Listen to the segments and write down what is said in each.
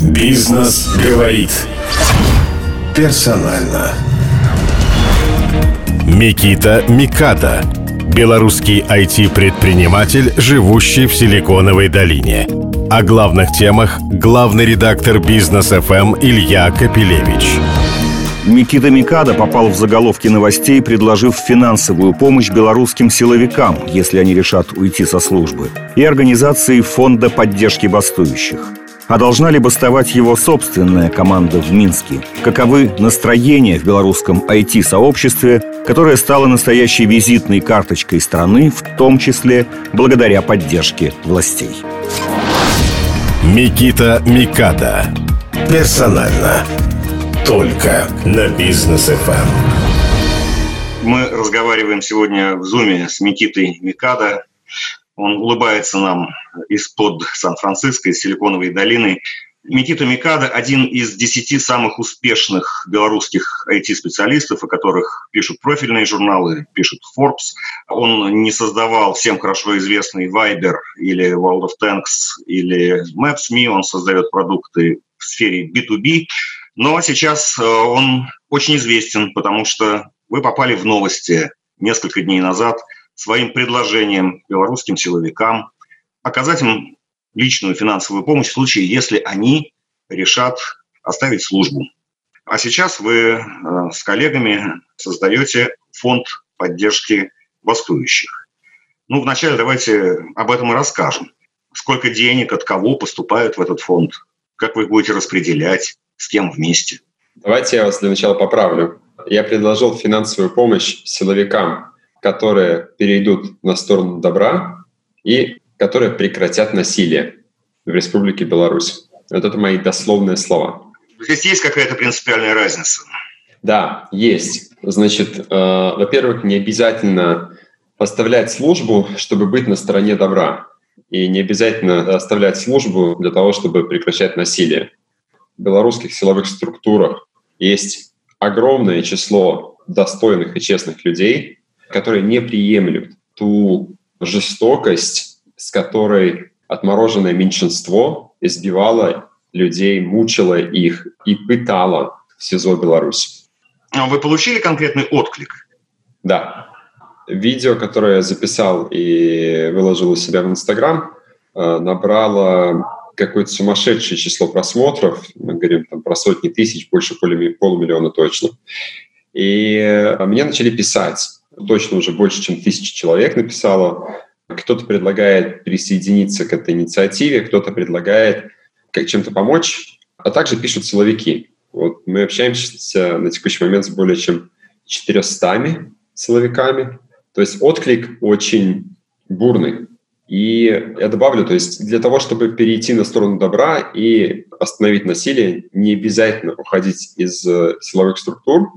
Бизнес говорит. Персонально. Микита Микада. Белорусский IT-предприниматель, живущий в Силиконовой долине. О главных темах главный редактор Бизнес ФМ Илья Капелевич. Микита Микада попал в заголовки новостей, предложив финансовую помощь белорусским силовикам, если они решат уйти со службы, и организации Фонда поддержки бастующих. А должна ли бастовать его собственная команда в Минске? Каковы настроения в белорусском IT-сообществе, которое стало настоящей визитной карточкой страны, в том числе благодаря поддержке властей? Микита Микада. Персонально. Только на бизнес ФМ. Эм. Мы разговариваем сегодня в Зуме с Микитой Микада, он улыбается нам из-под Сан-Франциско, из Силиконовой долины. Микита Микада – один из десяти самых успешных белорусских IT-специалистов, о которых пишут профильные журналы, пишет Forbes. Он не создавал всем хорошо известный Viber или World of Tanks или Maps.me, он создает продукты в сфере B2B. Но сейчас э, он очень известен, потому что вы попали в новости несколько дней назад – своим предложением белорусским силовикам оказать им личную финансовую помощь в случае, если они решат оставить службу. А сейчас вы э, с коллегами создаете фонд поддержки бастующих. Ну, вначале давайте об этом и расскажем. Сколько денег, от кого поступают в этот фонд? Как вы их будете распределять? С кем вместе? Давайте я вас для начала поправлю. Я предложил финансовую помощь силовикам, которые перейдут на сторону добра и которые прекратят насилие в Республике Беларусь. Вот это мои дословные слова. Здесь есть какая-то принципиальная разница? Да, есть. Значит, э, во-первых, не обязательно оставлять службу, чтобы быть на стороне добра. И не обязательно оставлять службу для того, чтобы прекращать насилие. В белорусских силовых структурах есть огромное число достойных и честных людей, которые не приемлют ту жестокость, с которой отмороженное меньшинство избивало людей, мучило их и пытало в СИЗО Беларусь. А вы получили конкретный отклик? Да. Видео, которое я записал и выложил у себя в Инстаграм, э, набрало какое-то сумасшедшее число просмотров. Мы говорим там про сотни тысяч, больше полумиллиона точно. И э, мне начали писать точно уже больше, чем тысяча человек написало. Кто-то предлагает присоединиться к этой инициативе, кто-то предлагает как чем-то помочь, а также пишут силовики. Вот мы общаемся на текущий момент с более чем 400 силовиками. То есть отклик очень бурный. И я добавлю, то есть для того, чтобы перейти на сторону добра и остановить насилие, не обязательно уходить из э, силовых структур.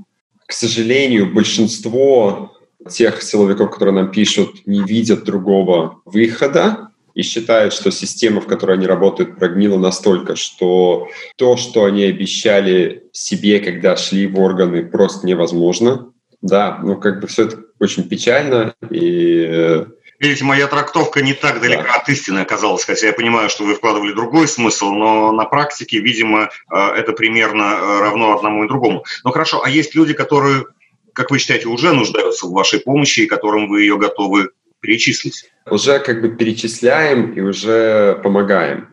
К сожалению, большинство тех силовиков, которые нам пишут, не видят другого выхода и считают, что система, в которой они работают, прогнила настолько, что то, что они обещали себе, когда шли в органы, просто невозможно. Да, ну как бы все это очень печально и э, Видите, моя трактовка не так далека да. от истины оказалась, хотя я понимаю, что вы вкладывали другой смысл, но на практике, видимо, э, это примерно э, равно одному и другому. Ну хорошо, а есть люди, которые как вы считаете, уже нуждаются в вашей помощи и которым вы ее готовы перечислить? Уже как бы перечисляем и уже помогаем.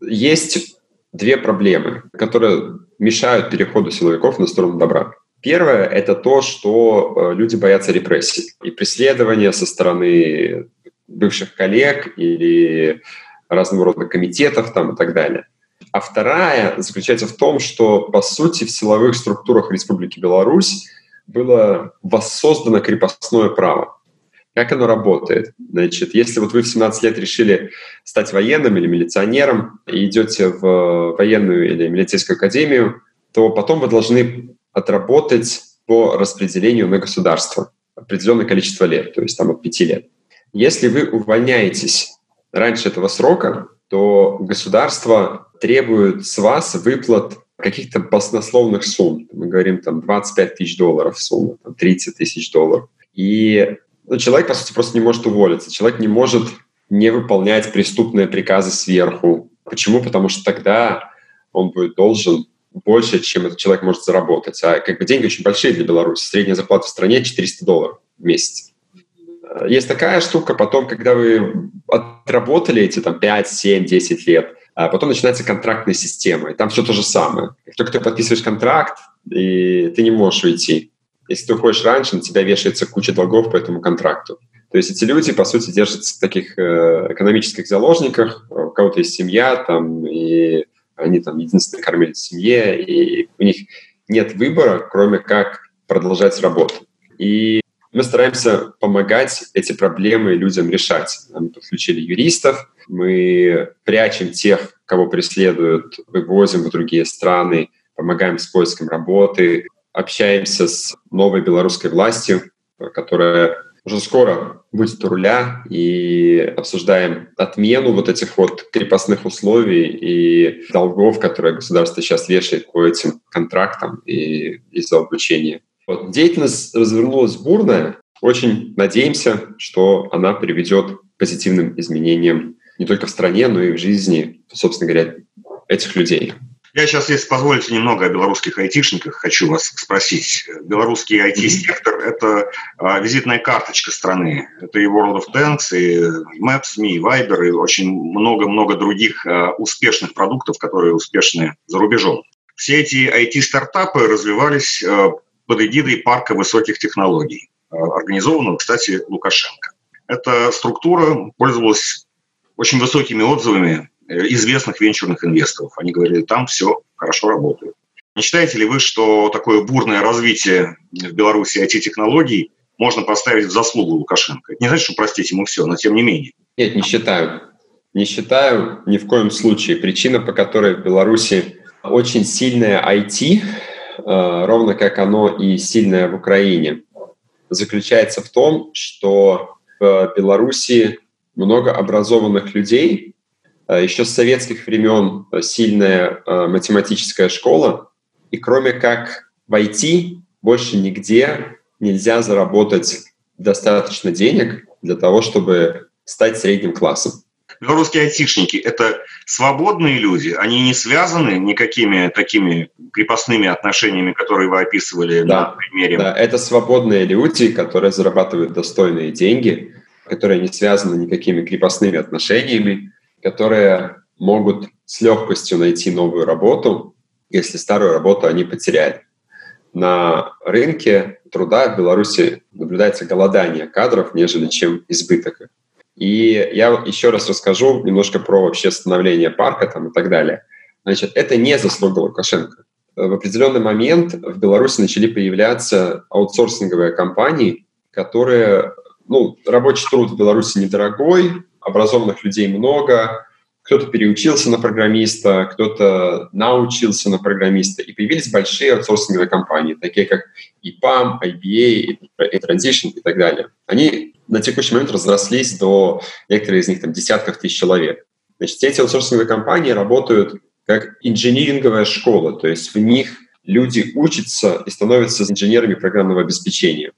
Есть две проблемы, которые мешают переходу силовиков на сторону добра. Первое – это то, что э, люди боятся репрессий и преследования со стороны бывших коллег или разного рода комитетов там, и так далее. А вторая заключается в том, что, по сути, в силовых структурах Республики Беларусь было воссоздано крепостное право. Как оно работает? Значит, если вот вы в 17 лет решили стать военным или милиционером и идете в военную или милицейскую академию, то потом вы должны отработать по распределению на государство определенное количество лет, то есть там от 5 лет. Если вы увольняетесь раньше этого срока, то государство требует с вас выплат каких-то баснословных сумм. Мы говорим там 25 тысяч долларов сумма, там, 30 тысяч долларов. И ну, человек, по сути, просто не может уволиться. Человек не может не выполнять преступные приказы сверху. Почему? Потому что тогда он будет должен больше, чем этот человек может заработать. А как бы деньги очень большие для Беларуси. Средняя зарплата в стране 400 долларов в месяц. Есть такая штука, потом, когда вы отработали эти там 5, 7, 10 лет, а потом начинается контрактная система, и там все то же самое. Как только ты подписываешь контракт, и ты не можешь уйти. Если ты уходишь раньше, на тебя вешается куча долгов по этому контракту. То есть эти люди, по сути, держатся в таких э, экономических заложниках, у кого-то есть семья, там, и они там единственные кормили семье, и у них нет выбора, кроме как продолжать работу. И мы стараемся помогать эти проблемы людям решать. Мы подключили юристов, мы прячем тех, кого преследуют, вывозим в другие страны, помогаем с поиском работы, общаемся с новой белорусской властью, которая уже скоро будет у руля, и обсуждаем отмену вот этих вот крепостных условий и долгов, которые государство сейчас вешает по этим контрактам и из-за обучения. Вот. Деятельность развернулась бурная. Очень надеемся, что она приведет к позитивным изменениям не только в стране, но и в жизни, собственно говоря, этих людей. Я сейчас, если позволите, немного о белорусских айтишниках хочу вас спросить. Белорусский IT-сектор – это а, визитная карточка страны. Это и World of Tanks, и Maps, и Viber, и очень много-много других а, успешных продуктов, которые успешны за рубежом. Все эти IT-стартапы развивались а, под эгидой парка высоких технологий, организованного, кстати, Лукашенко. Эта структура пользовалась очень высокими отзывами Э, известных венчурных инвесторов. Они говорили, там все хорошо работает. Не считаете ли вы, что такое бурное развитие в Беларуси IT-технологий можно поставить в заслугу Лукашенко? Не значит, что простить ему все, но тем не менее. Нет, не считаю. Не считаю ни в коем случае. Причина, по которой в Беларуси очень сильное IT, э, ровно как оно и сильное в Украине, заключается в том, что в Беларуси много образованных людей, Э, Еще с советских времен э, сильная э, математическая школа, и кроме как в IT больше нигде нельзя заработать достаточно денег для того, чтобы стать средним классом. Белорусские айтишники – это свободные люди, они не связаны никакими такими крепостными отношениями, которые вы описывали да, на примере. Да, это свободные люди, которые зарабатывают достойные деньги, которые не связаны никакими крепостными отношениями, которые могут с легкостью найти новую работу, если старую работу они потеряли. На рынке труда в Беларуси наблюдается голодание кадров, нежели чем избыток. И я еще раз расскажу немножко про вообще становление парка там и так далее. Значит, это не заслуга Лукашенко. В определенный момент в Беларуси начали появляться аутсорсинговые компании, которые, ну, рабочий труд в Беларуси недорогой, образованных людей много, кто-то переучился на программиста, кто-то научился на программиста, и появились большие аутсорсинговые компании, такие как EPAM, IBA, A-Transition и так далее. Они на текущий момент разрослись до, некоторые из них, там, десятков тысяч человек. Значит, эти аутсорсинговые компании работают как инжиниринговая школа, то есть в них люди учатся и становятся инженерами программного обеспечения.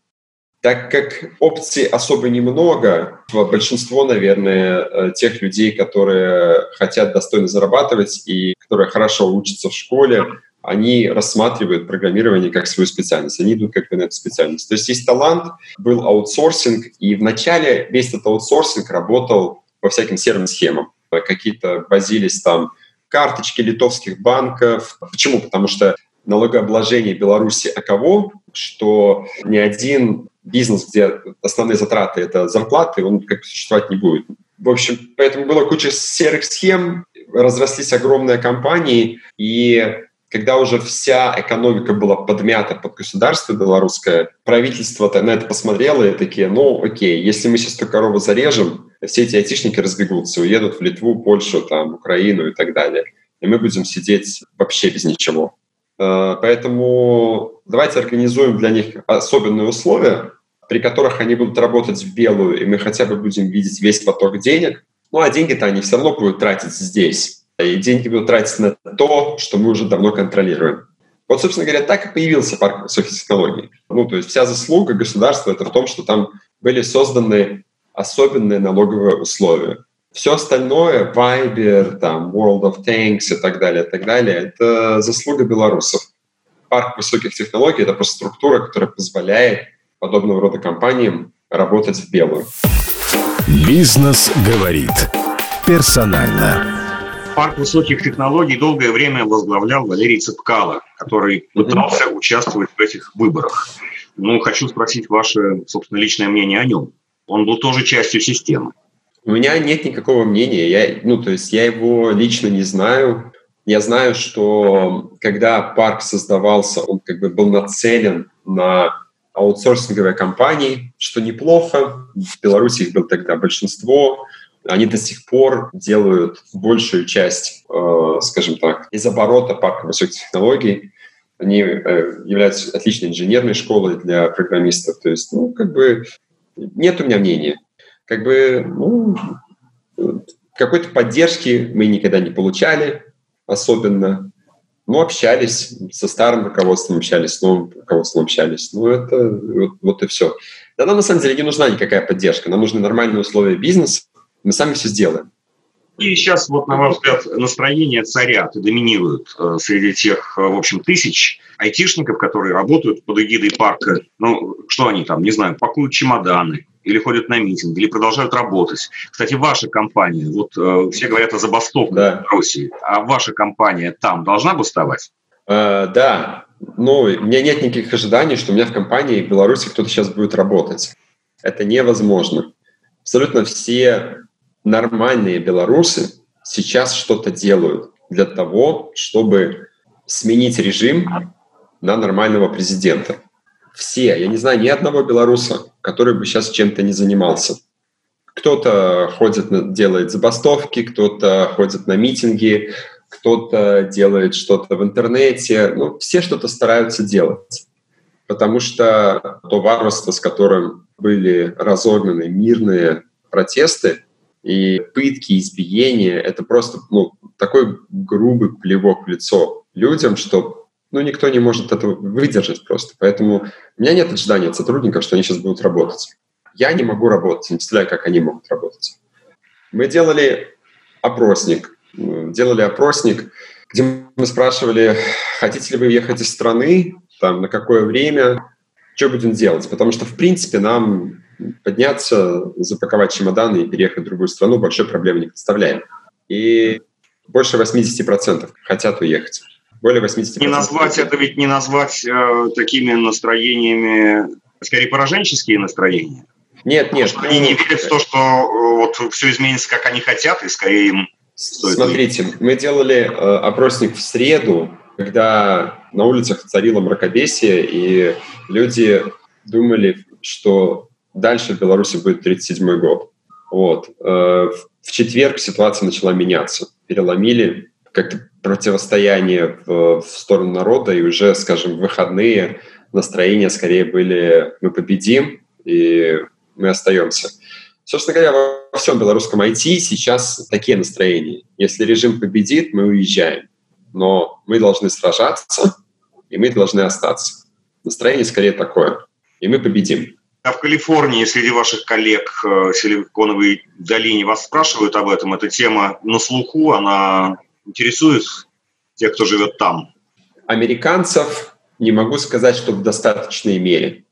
Так как опций особо немного, большинство, наверное, э, тех людей, которые хотят достойно зарабатывать и которые хорошо учатся в школе, они рассматривают программирование как свою специальность, они идут как бы на эту специальность. То есть есть талант, был аутсорсинг, и вначале весь этот аутсорсинг работал по всяким серым схемам. Какие-то возились там карточки литовских банков. Почему? Потому что налогообложение Беларуси оково, что ни один бизнес, где основные затраты — это зарплаты, он как бы существовать не будет. В общем, поэтому было куча серых схем, разрослись огромные компании, и когда уже вся экономика была подмята под государство белорусское, правительство на это посмотрело и такие, ну окей, если мы сейчас эту корову зарежем, все эти айтишники разбегутся, уедут в Литву, Польшу, там, Украину и так далее. И мы будем сидеть вообще без ничего. Э, поэтому давайте организуем для них особенные условия, при которых они будут работать в белую, и мы хотя бы будем видеть весь поток денег. Ну, а деньги-то они все равно будут тратить здесь. И деньги будут тратить на то, что мы уже давно контролируем. Вот, собственно говоря, так и появился парк высоких технологий. Ну, то есть вся заслуга государства это в том, что там были созданы особенные налоговые условия. Все остальное, Viber, там, World of Tanks и так далее, и так далее, это заслуга белорусов. Парк высоких технологий – это просто структура, которая позволяет подобного рода компаниям работать в белую. Бизнес говорит персонально. Парк высоких технологий долгое время возглавлял Валерий Цепкало, который пытался mm-hmm. участвовать в этих выборах. Ну, хочу спросить ваше, собственно, личное мнение о нем. Он был тоже частью системы. У меня нет никакого мнения. Я, ну, то есть я его лично не знаю. Я знаю, что когда парк создавался, он как бы был нацелен на аутсорсинговые компании, что неплохо. В Беларуси их было тогда большинство. Они до сих пор делают большую часть, э, скажем так, из оборота парка высоких технологий. Они э, являются отличной инженерной школой для программистов. То есть, ну, как бы нет у меня мнения как бы, ну, какой-то поддержки мы никогда не получали особенно. Ну, общались, со старым руководством общались, с новым руководством общались. Ну, это вот, вот и все. Да нам на самом деле не нужна никакая поддержка. Нам нужны нормальные условия бизнеса. Мы сами все сделаем. И сейчас, вот, на ваш взгляд, настроения царят и доминируют э, среди тех, э, в общем, тысяч айтишников, которые работают под эгидой парка. Ну, что они там, не знаю, пакуют чемоданы, или ходят на митинг, или продолжают работать. Кстати, ваша компания, вот э, все говорят о забастовках да. в Беларуси, а ваша компания там должна бастовать? Э, да, ну, у меня нет никаких ожиданий, что у меня в компании в Беларуси кто-то сейчас будет работать. Это невозможно. Абсолютно все нормальные белорусы сейчас что-то делают для того, чтобы сменить режим на нормального президента. Все. Я не знаю ни одного белоруса, который бы сейчас чем-то не занимался. Кто-то ходит, делает забастовки, кто-то ходит на митинги, кто-то делает что-то в интернете. Ну, все что-то стараются делать. Потому что то варварство, с которым были разогнаны мирные протесты и пытки, избиения, это просто ну, такой грубый плевок в лицо людям, что ну, никто не может этого выдержать просто. Поэтому у меня нет ожидания от сотрудников, что они сейчас будут работать. Я не могу работать, не представляю, как они могут работать. Мы делали опросник, делали опросник, где мы спрашивали, хотите ли вы ехать из страны, там, на какое время, что будем делать. Потому что, в принципе, нам подняться, запаковать чемоданы и переехать в другую страну большой проблемы не представляем. И больше 80% хотят уехать более 80%. Не назвать это ведь не назвать э, такими настроениями, скорее пораженческие настроения. Нет, нет. Потому они не верят в то, что э, вот все изменится, как они хотят, и скорее им Смотрите, быть. мы делали э, опросник в среду, когда на улицах царило мракобесие, и люди думали, что дальше в Беларуси будет 37-й год. Вот. Э, в четверг ситуация начала меняться. Переломили как-то противостояние в, в сторону народа, и уже, скажем, в выходные настроения скорее были «мы победим», и мы остаемся. Собственно говоря, во всем белорусском IT сейчас такие настроения. Если режим победит, мы уезжаем. Но мы должны сражаться, и мы должны остаться. Настроение скорее такое. И мы победим. А в Калифорнии среди ваших коллег в э, Силиконовой долине вас спрашивают об этом? Эта тема на слуху, она интересует тех, кто живет там? Американцев не могу сказать, что в достаточной мере.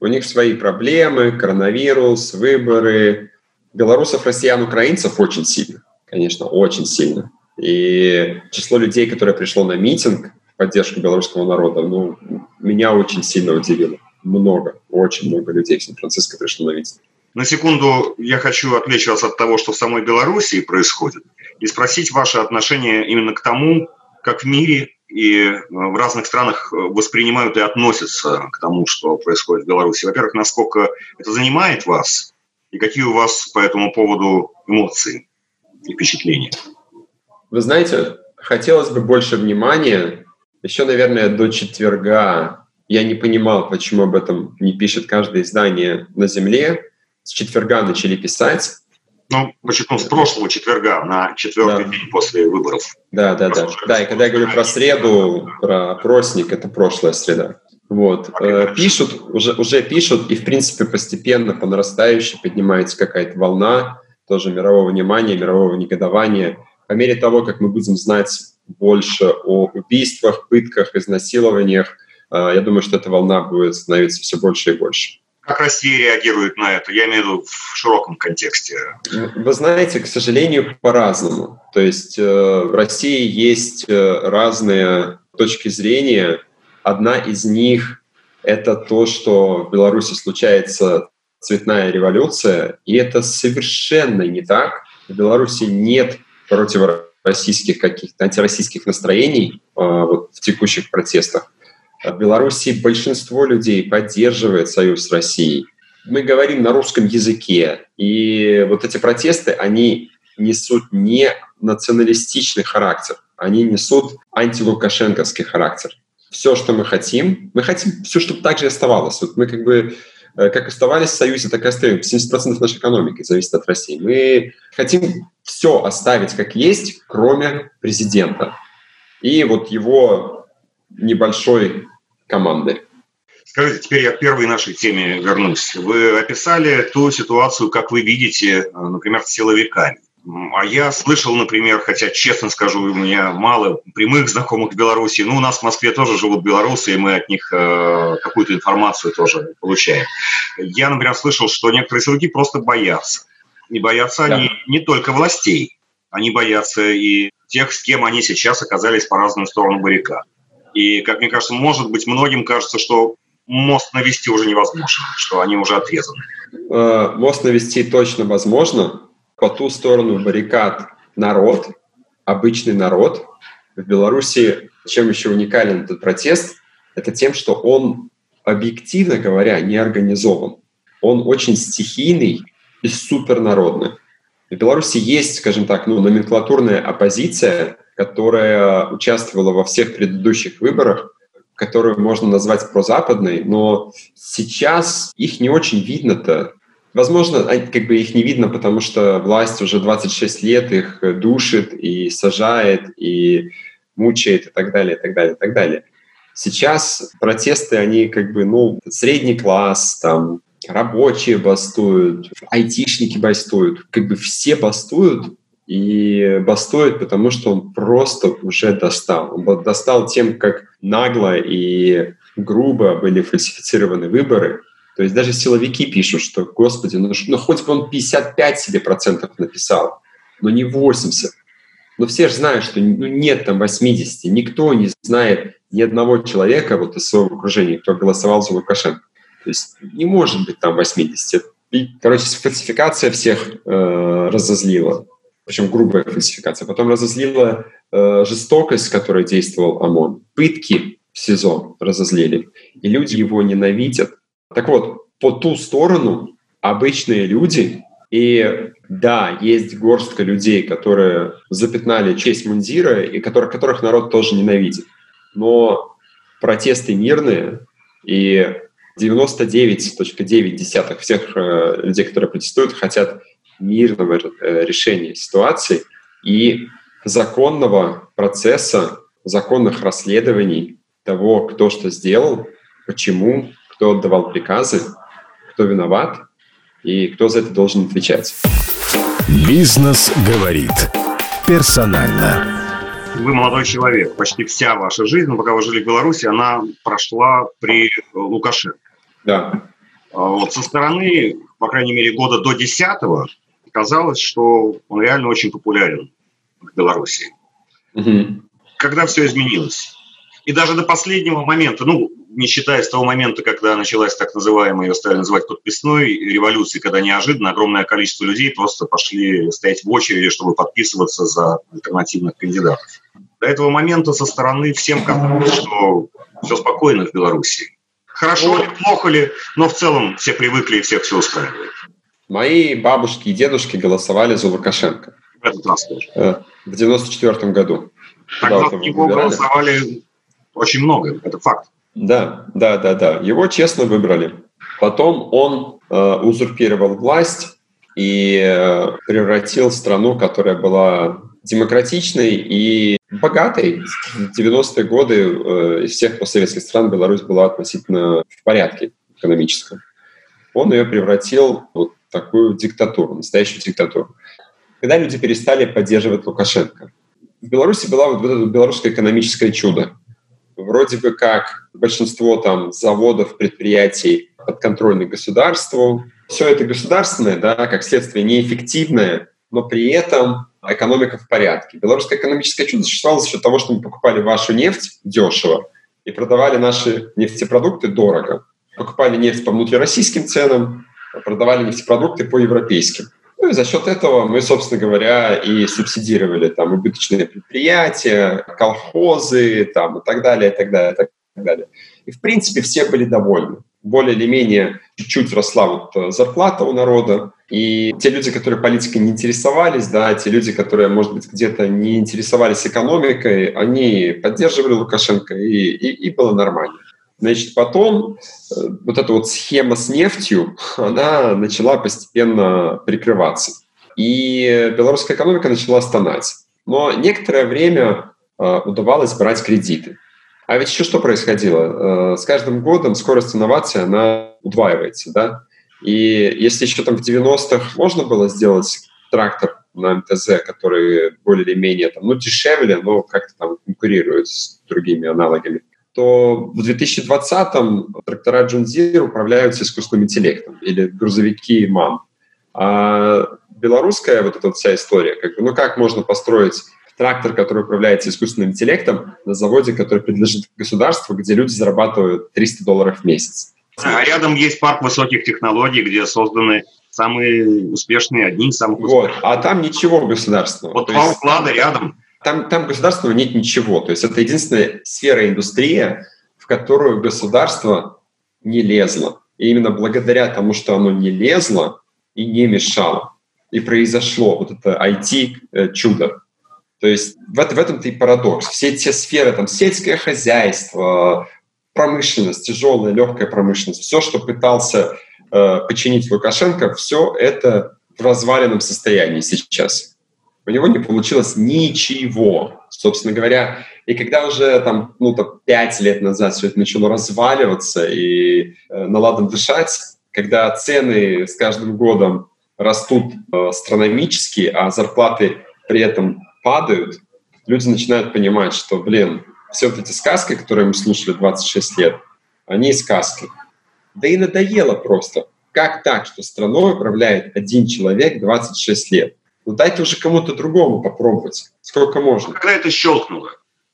У них свои проблемы, коронавирус, выборы. Белорусов, россиян, украинцев очень сильно, конечно, очень сильно. И число людей, которое пришло на митинг в поддержку белорусского народа, ну, меня очень сильно удивило. Много, очень много людей в Сан-Франциско пришло на митинг. На секунду я хочу отвлечь вас от того, что в самой Белоруссии происходит, и спросить ваше отношение именно к тому, как в мире и э, в разных странах э, воспринимают и относятся к тому, что происходит в Беларуси. Во-первых, насколько это занимает вас, и какие у вас по этому поводу эмоции и впечатления? Вы знаете, хотелось бы больше внимания. Еще, наверное, до четверга я не понимал, почему об этом не пишет каждое издание на Земле с четверга начали писать. Ну, почему с прошлого четверга на четвертый да. день после выборов. Да, да, да. Да, и когда я говорю про среду, про опросник, это прошлая среда. Вот. Э, пишут, уже, уже пишут, и, в принципе, постепенно по нарастающей поднимается какая-то волна тоже мирового внимания, мирового негодования. По мере того, как мы будем знать больше о убийствах, пытках, изнасилованиях, э, я думаю, что эта волна будет становиться все больше и больше. Как Россия реагирует на это? Я имею в виду в широком контексте. Вы знаете, к сожалению, по-разному. То есть э, в России есть э, разные точки зрения. Одна из них – это то, что в Беларуси случается цветная революция, и это совершенно не так. В Беларуси нет противороссийских каких-то антироссийских настроений э, вот, в текущих протестах. В Беларуси большинство людей поддерживает союз с Россией. Мы говорим на русском языке, и вот эти протесты, они несут не националистичный характер, они несут антилукашенковский характер. Все, что мы хотим, мы хотим все, чтобы так же оставалось. Вот мы как бы э, как оставались в Союзе, так и остаемся. 70% нашей экономики зависит от России. Мы хотим все оставить как есть, кроме президента. И вот его небольшой команды. Скажите, теперь я к первой нашей теме вернусь. Вы описали ту ситуацию, как вы видите, например, с силовиками. А я слышал, например, хотя, честно скажу, у меня мало прямых знакомых в Беларуси, ну, у нас в Москве тоже живут белорусы, и мы от них э, какую-то информацию тоже получаем. Я, например, слышал, что некоторые силовики просто боятся. И боятся да. они не только властей, они боятся и тех, с кем они сейчас оказались по разную сторону баррикад. И, как мне кажется, может быть, многим кажется, что мост навести уже невозможно, что они уже отрезаны. Э, мост навести точно возможно. По ту сторону баррикад народ, обычный народ. В Беларуси чем еще уникален этот протест? Это тем, что он, объективно говоря, не организован. Он очень стихийный и супернародный. В Беларуси есть, скажем так, ну, номенклатурная оппозиция, которая участвовала во всех предыдущих выборах, которую можно назвать прозападной, но сейчас их не очень видно-то. Возможно, как бы их не видно, потому что власть уже 26 лет их душит и сажает, и мучает, и так далее, и так далее, и так далее. Сейчас протесты, они как бы, ну, средний класс, там, рабочие бастуют, айтишники бастуют, как бы все бастуют, и бастует, потому что он просто уже достал. Он достал тем, как нагло и грубо были фальсифицированы выборы. То есть даже силовики пишут, что, господи, ну, ну хоть бы он 55 себе процентов написал, но не 80. Но все же знают, что ну, нет там 80. Никто не знает ни одного человека вот из своего окружения, кто голосовал за Лукашенко. То есть не может быть там 80. И, короче, фальсификация всех э, разозлила причем грубая фальсификация. Потом разозлила э, жестокость, с которой действовал ОМОН. Пытки в СИЗО разозлили. И люди его ненавидят. Так вот, по ту сторону обычные люди, и да, есть горстка людей, которые запятнали честь мундира, и которых, которых народ тоже ненавидит. Но протесты мирные, и 99.9 всех э, людей, которые протестуют, хотят мирного э, решения ситуации и законного процесса, законных расследований того, кто что сделал, почему, кто отдавал приказы, кто виноват и кто за это должен отвечать. Бизнес говорит персонально. Вы молодой человек. Почти вся ваша жизнь, ну, пока вы жили в Беларуси, она прошла при Лукашенко. Да. А вот со стороны, по крайней мере, года до 10 казалось, что он реально очень популярен в Беларуси. Угу. Когда все изменилось? И даже до последнего момента, ну, не считая с того момента, когда началась так называемая, ее стали называть подписной революцией, когда неожиданно огромное количество людей просто пошли стоять в очереди, чтобы подписываться за альтернативных кандидатов. До этого момента со стороны всем казалось, что все спокойно в Беларуси. Хорошо ли, плохо ли, но в целом все привыкли и всех все устраивает. Мои бабушки и дедушки голосовали за Лукашенко. В этот раз тоже. Э, в 94 году. Тогда за него выбирали. голосовали очень много, это факт. Да, да, да, да. Его честно выбрали. Потом он э, узурпировал власть и э, превратил страну, которая была демократичной и богатой. В 90-е годы э, из всех постсоветских стран Беларусь была относительно в порядке экономическом. Он ее превратил вот, такую диктатуру, настоящую диктатуру. Когда люди перестали поддерживать Лукашенко. В Беларуси было вот это белорусское экономическое чудо. Вроде бы как большинство там заводов, предприятий подконтрольны государству. Все это государственное, да, как следствие неэффективное, но при этом экономика в порядке. Белорусское экономическое чудо существовало за счет того, что мы покупали вашу нефть дешево и продавали наши нефтепродукты дорого. Покупали нефть по внутрироссийским ценам, продавали нефтепродукты по европейским. Ну и за счет этого мы, собственно говоря, и субсидировали там убыточные предприятия, колхозы там, и так далее, и так далее, и так далее. И, в принципе, все были довольны более или менее чуть-чуть росла вот э, зарплата у народа, и те люди, которые политикой не интересовались, да, те люди, которые, может быть, где-то не интересовались экономикой, они поддерживали Лукашенко, и, и, и было нормально. Значит, потом э, вот эта вот схема с нефтью, она начала постепенно прикрываться. И белорусская экономика начала стонать. Но некоторое время э, удавалось брать кредиты. А ведь еще что происходило? Э, с каждым годом скорость инновации, она удваивается, да? И если еще там в 90-х можно было сделать трактор на МТЗ, который более или менее там, ну, дешевле, но как-то там конкурирует с другими аналогами, то в 2020-м трактора Deere управляются искусственным интеллектом или грузовики МАМ. А белорусская вот эта вся история, как бы, ну как можно построить трактор, который управляется искусственным интеллектом на заводе, который принадлежит государству, где люди зарабатывают 300 долларов в месяц. А рядом есть парк высоких технологий, где созданы самые успешные, одни из самых успешных. Вот. А там ничего государственного. Вот два уклада рядом. Там, там государственного нет ничего. То есть это единственная сфера индустрия, в которую государство не лезло. И именно благодаря тому, что оно не лезло и не мешало, и произошло вот это IT-чудо. То есть в, в этом-то и парадокс. Все те сферы, там, сельское хозяйство, промышленность, тяжелая, легкая промышленность, все, что пытался э, починить Лукашенко, все это в разваленном состоянии сейчас. У него не получилось ничего, собственно говоря. И когда уже там, ну, там, пять лет назад все это начало разваливаться и э, наладом дышать, когда цены с каждым годом растут э, астрономически, а зарплаты при этом падают, люди начинают понимать, что, блин, все вот эти сказки, которые мы слушали 26 лет, они сказки. Да и надоело просто. Как так, что страной управляет один человек 26 лет? Ну дайте уже кому-то другому попробовать. Сколько можно. Когда это щелкнуло?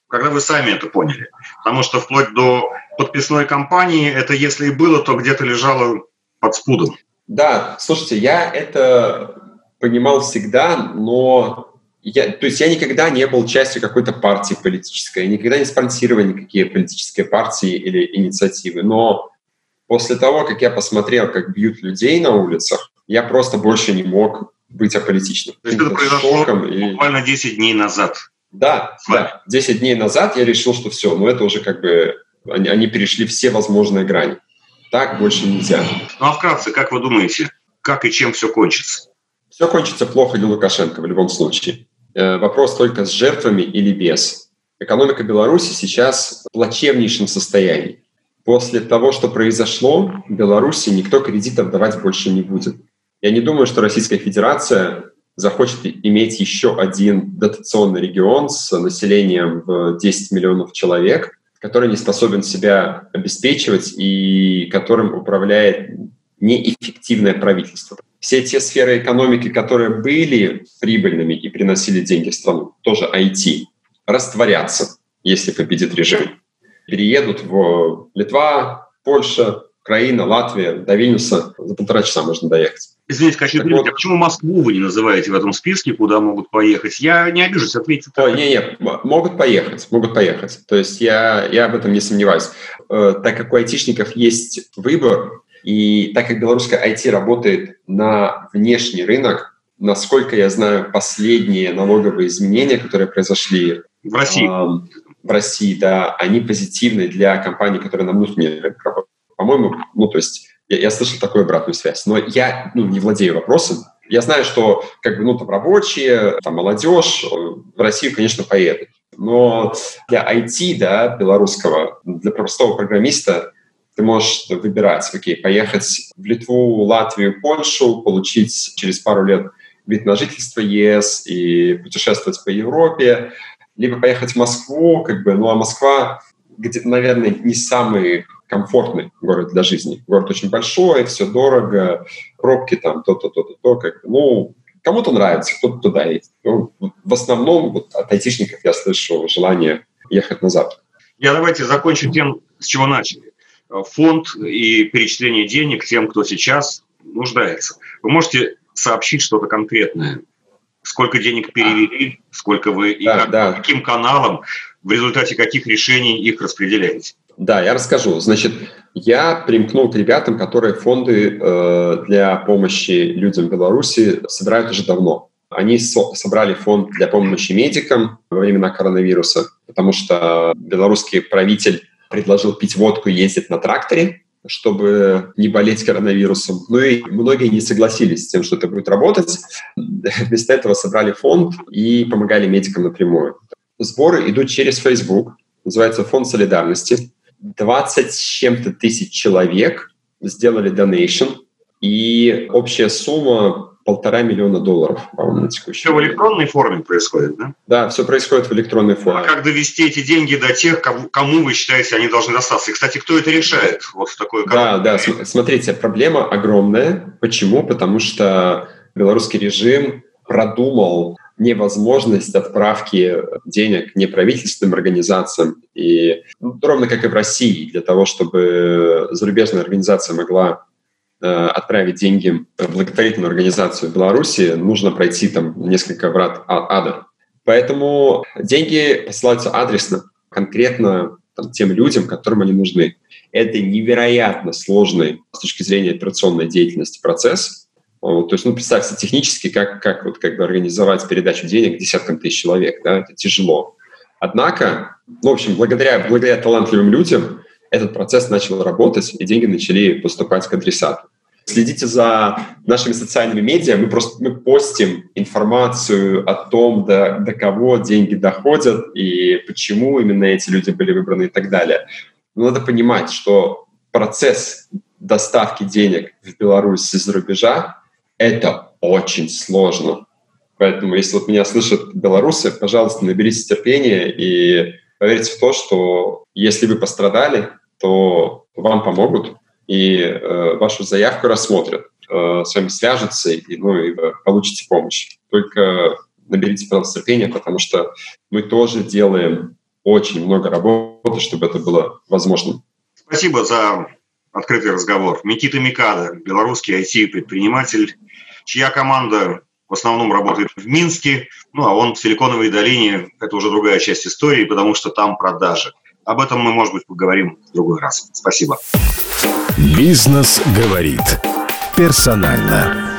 Когда вы сами это поняли? Потому что вплоть до подписной кампании это, если и было, то где-то лежало под спудом. Да, слушайте, я это понимал всегда, но я, то есть я никогда не был частью какой-то партии политической, я никогда не спонсировал никакие политические партии или инициативы. Но после того, как я посмотрел, как бьют людей на улицах, я просто больше не мог быть аполитичным. То есть это произошло и... буквально 10 дней назад? Да, да. 10 дней назад я решил, что все, но это уже как бы... Они, они перешли все возможные грани. Так больше нельзя. Ну а вкратце, как вы думаете, как и чем все кончится? Все кончится плохо для Лукашенко в любом случае. Э, вопрос только с жертвами или без. Экономика Беларуси сейчас в плачевнейшем состоянии. После того, что произошло, в Беларуси никто кредитов давать больше не будет. Я не думаю, что Российская Федерация захочет иметь еще один дотационный регион с населением в 10 миллионов человек, который не способен себя обеспечивать и которым управляет неэффективное правительство все те сферы экономики, которые были прибыльными и приносили деньги в страну, тоже IT, растворятся, если победит режим. Переедут в Литва, Польша, Украина, Латвия, до Вильнюса за полтора часа можно доехать. Извините, Качев, вот, а почему Москву вы не называете в этом списке, куда могут поехать? Я не обижусь, ответьте. О, не, не, могут поехать, могут поехать. То есть я, я об этом не сомневаюсь. Э, так как у айтишников есть выбор, и так как белорусская IT работает на внешний рынок, насколько я знаю, последние налоговые изменения, которые произошли в России, э, в России, да, они позитивны для компаний, которые на внутренний рынок работают. По-моему, ну, то есть я, я слышал такую обратную связь, но я ну, не владею вопросом. Я знаю, что как бы, ну, там рабочие, там молодежь в Россию, конечно, поедут. Но для IT, да, белорусского, для простого программиста ты можешь выбирать, окей, поехать в Литву, Латвию, Польшу, получить через пару лет вид на жительство ЕС и путешествовать по Европе, либо поехать в Москву, как бы, ну а Москва, где, наверное, не самый комфортный город для жизни. Город очень большой, все дорого, пробки там, то-то, то-то, то, как бы, ну, кому-то нравится, кто-то туда едет. Ну, в основном вот, от айтишников я слышу желание ехать на Запад. Я давайте закончу тем, с чего начали. Фонд и перечисление денег тем, кто сейчас нуждается. Вы можете сообщить что-то конкретное? Сколько денег перевели, сколько вы и да, как, да. каким каналом, в результате каких решений их распределяете? Да, я расскажу. Значит, я примкнул к ребятам, которые фонды э, для помощи людям в Беларуси собирают уже давно. Они со- собрали фонд для помощи медикам во времена коронавируса, потому что белорусский правитель предложил пить водку и ездить на тракторе, чтобы не болеть коронавирусом. Ну и многие не согласились с тем, что это будет работать. Вместо этого собрали фонд и помогали медикам напрямую. Сборы идут через Facebook, называется Фонд солидарности. 20 с чем-то тысяч человек сделали донейшн, и общая сумма полтора миллиона долларов, по-моему, на текущий Все в электронной форме происходит, да? Да, все происходит в электронной форме. А как довести эти деньги до тех, кому, вы считаете, они должны достаться? И, кстати, кто это решает? Вот такой Да, да, смотрите, проблема огромная. Почему? Потому что белорусский режим продумал невозможность отправки денег неправительственным организациям. И ну, ровно как и в России, для того, чтобы зарубежная организация могла отправить деньги в благотворительную организацию в Беларуси, нужно пройти там несколько врат а, ада. Поэтому деньги посылаются адресно, конкретно там, тем людям, которым они нужны. Это невероятно сложный с точки зрения операционной деятельности процесс. То есть, ну, представьте технически, как, как, вот, как бы организовать передачу денег десяткам тысяч человек. Да? Это тяжело. Однако, ну, в общем, благодаря, благодаря талантливым людям этот процесс начал работать, и деньги начали поступать к адресату. Следите за нашими социальными медиа. Мы просто мы постим информацию о том, до, до кого деньги доходят и почему именно эти люди были выбраны и так далее. Но надо понимать, что процесс доставки денег в Беларусь из-за рубежа – это очень сложно. Поэтому, если вот меня слышат белорусы, пожалуйста, наберитесь терпения и поверьте в то, что если вы пострадали, то вам помогут и э, вашу заявку рассмотрят, э, с вами свяжутся, и, ну, и вы получите помощь. Только наберите, пожалуйста, терпения, потому что мы тоже делаем очень много работы, чтобы это было возможно. Спасибо за открытый разговор. Микита Микада, белорусский IT-предприниматель, чья команда в основном работает в Минске, ну а он в Силиконовой долине, это уже другая часть истории, потому что там продажи. Об этом мы, может быть, поговорим в другой раз. Спасибо. Бизнес говорит персонально.